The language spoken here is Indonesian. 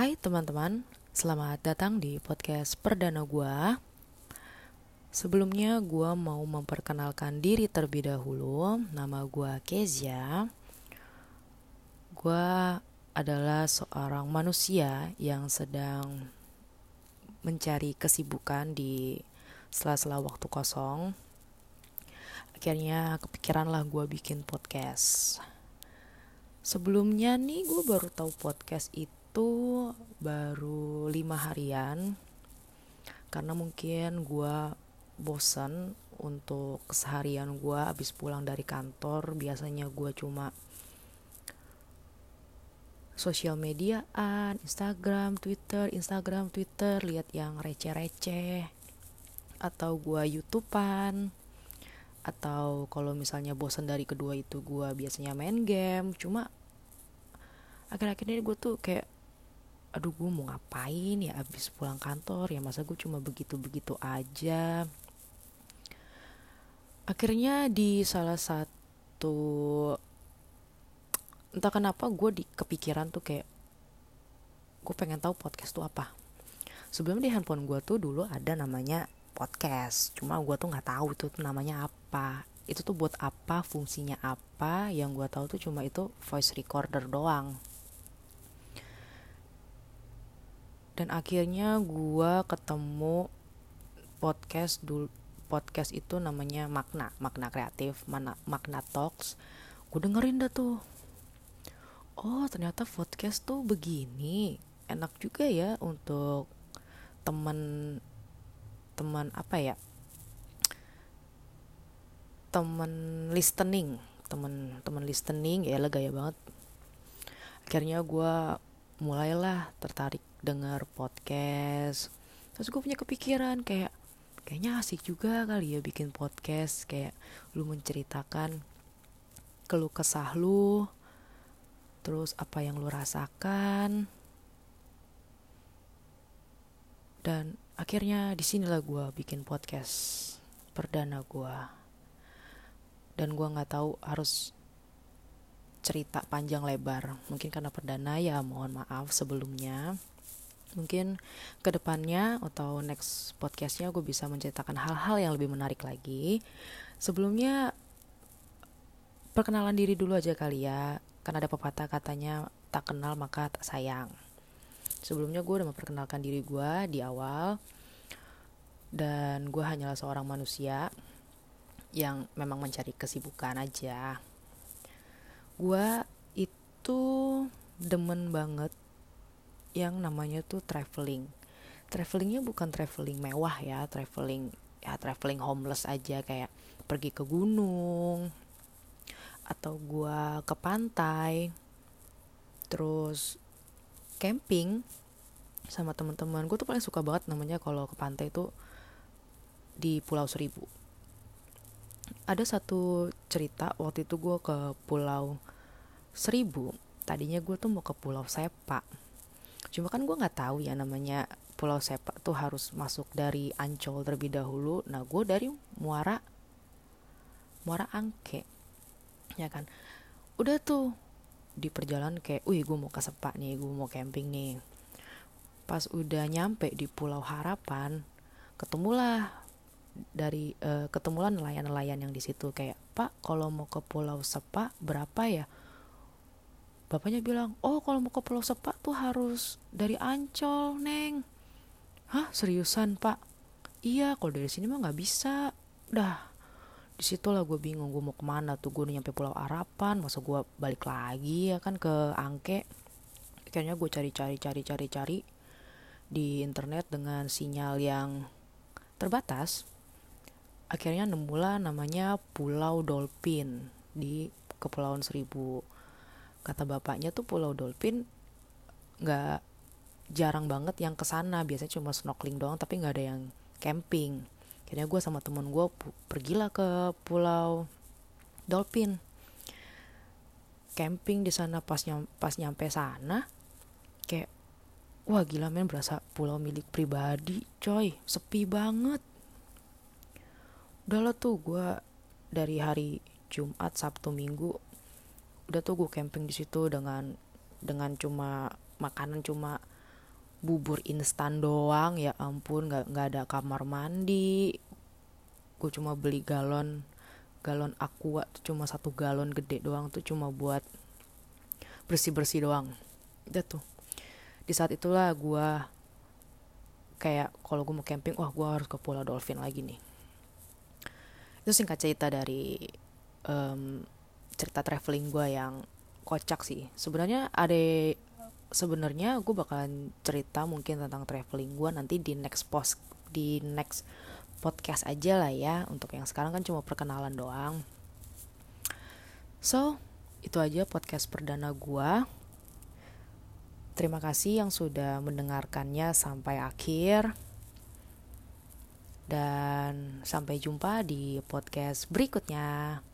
Hai teman-teman, selamat datang di podcast perdana gua. Sebelumnya gua mau memperkenalkan diri terlebih dahulu. Nama gua Kezia. Gua adalah seorang manusia yang sedang mencari kesibukan di sela-sela waktu kosong. Akhirnya kepikiran lah gue bikin podcast. Sebelumnya nih gue baru tahu podcast itu itu baru lima harian karena mungkin gue bosan untuk keseharian gue abis pulang dari kantor. Biasanya gue cuma sosial mediaan Instagram Twitter Instagram Twitter lihat yang receh-receh atau gue YouTubean atau kalau misalnya bosan dari kedua itu gue biasanya main game. Cuma akhir-akhir ini gue tuh kayak aduh gue mau ngapain ya abis pulang kantor? Ya masa gue cuma begitu-begitu aja. Akhirnya di salah satu entah kenapa gue di kepikiran tuh kayak gue pengen tahu podcast tuh apa. Sebelum di handphone gue tuh dulu ada namanya podcast. Cuma gue tuh nggak tahu itu tuh namanya apa. Itu tuh buat apa fungsinya apa. Yang gue tahu tuh cuma itu voice recorder doang dan akhirnya gue ketemu podcast dulu podcast itu namanya makna makna kreatif mana makna talks. Gue dengerin dah tuh. Oh ternyata podcast tuh begini. Enak juga ya untuk teman teman apa ya? Teman listening teman teman listening ya lah gaya banget. Akhirnya gue mulailah tertarik dengar podcast. Terus gue punya kepikiran kayak kayaknya asik juga kali ya bikin podcast. Kayak lu menceritakan keluh kesah lu terus apa yang lu rasakan. Dan akhirnya di sinilah gue bikin podcast perdana gue dan gue nggak tahu harus cerita panjang lebar. Mungkin karena perdana ya mohon maaf sebelumnya mungkin ke depannya atau next podcastnya gue bisa menceritakan hal-hal yang lebih menarik lagi. Sebelumnya perkenalan diri dulu aja kali ya. Kan ada pepatah katanya tak kenal maka tak sayang. Sebelumnya gue udah memperkenalkan diri gue di awal. Dan gue hanyalah seorang manusia yang memang mencari kesibukan aja. Gue itu demen banget yang namanya tuh traveling. Travelingnya bukan traveling mewah ya traveling ya traveling homeless aja kayak pergi ke gunung atau gua ke pantai terus camping sama teman-teman. Gue tuh paling suka banget namanya kalau ke pantai itu di Pulau Seribu. Ada satu cerita waktu itu gue ke Pulau Seribu. Tadinya gue tuh mau ke Pulau Sepa cuma kan gue nggak tahu ya namanya Pulau Sepak tuh harus masuk dari Ancol terlebih dahulu. Nah gue dari Muara Muara Angke ya kan? Udah tuh di perjalanan kayak wih gue mau ke Sepak nih gue mau camping nih. Pas udah nyampe di Pulau Harapan ketemulah dari uh, ketemulah nelayan-nelayan yang di situ kayak pak kalau mau ke Pulau Sepak berapa ya bapaknya bilang oh kalau mau ke Pulau Sepak tuh harus dari Ancol neng. Hah? Seriusan pak? Iya kalau dari sini mah nggak bisa. Dah di situlah gue bingung gue mau ke mana tuh? Gue nyampe Pulau Harapan masa gue balik lagi ya kan ke Angke? Akhirnya gue cari-cari cari-cari cari di internet dengan sinyal yang terbatas. Akhirnya nemulah namanya Pulau Dolphin di Kepulauan Seribu kata bapaknya tuh Pulau Dolphin nggak jarang banget yang ke sana biasanya cuma snorkeling doang tapi nggak ada yang camping. Akhirnya gue sama temen gue pergilah ke Pulau Dolphin camping di sana pas nyam, pas nyampe sana kayak wah gila men berasa pulau milik pribadi coy. Sepi banget. Udah tuh gue dari hari Jumat Sabtu Minggu udah tuh gue camping di situ dengan dengan cuma makanan cuma bubur instan doang ya ampun nggak nggak ada kamar mandi. Gue cuma beli galon galon aqua cuma satu galon gede doang tuh cuma buat bersih bersih doang. Udah tuh. Di saat itulah gue kayak kalau gue mau camping wah gue harus ke Pulau Dolphin lagi nih. Itu singkat cerita dari um, cerita traveling gue yang kocak sih. Sebenarnya ada sebenarnya gue bakalan cerita mungkin tentang traveling gue nanti di next post di next podcast aja lah ya. Untuk yang sekarang kan cuma perkenalan doang. So itu aja podcast perdana gue terima kasih yang sudah mendengarkannya sampai akhir. Dan sampai jumpa di podcast berikutnya.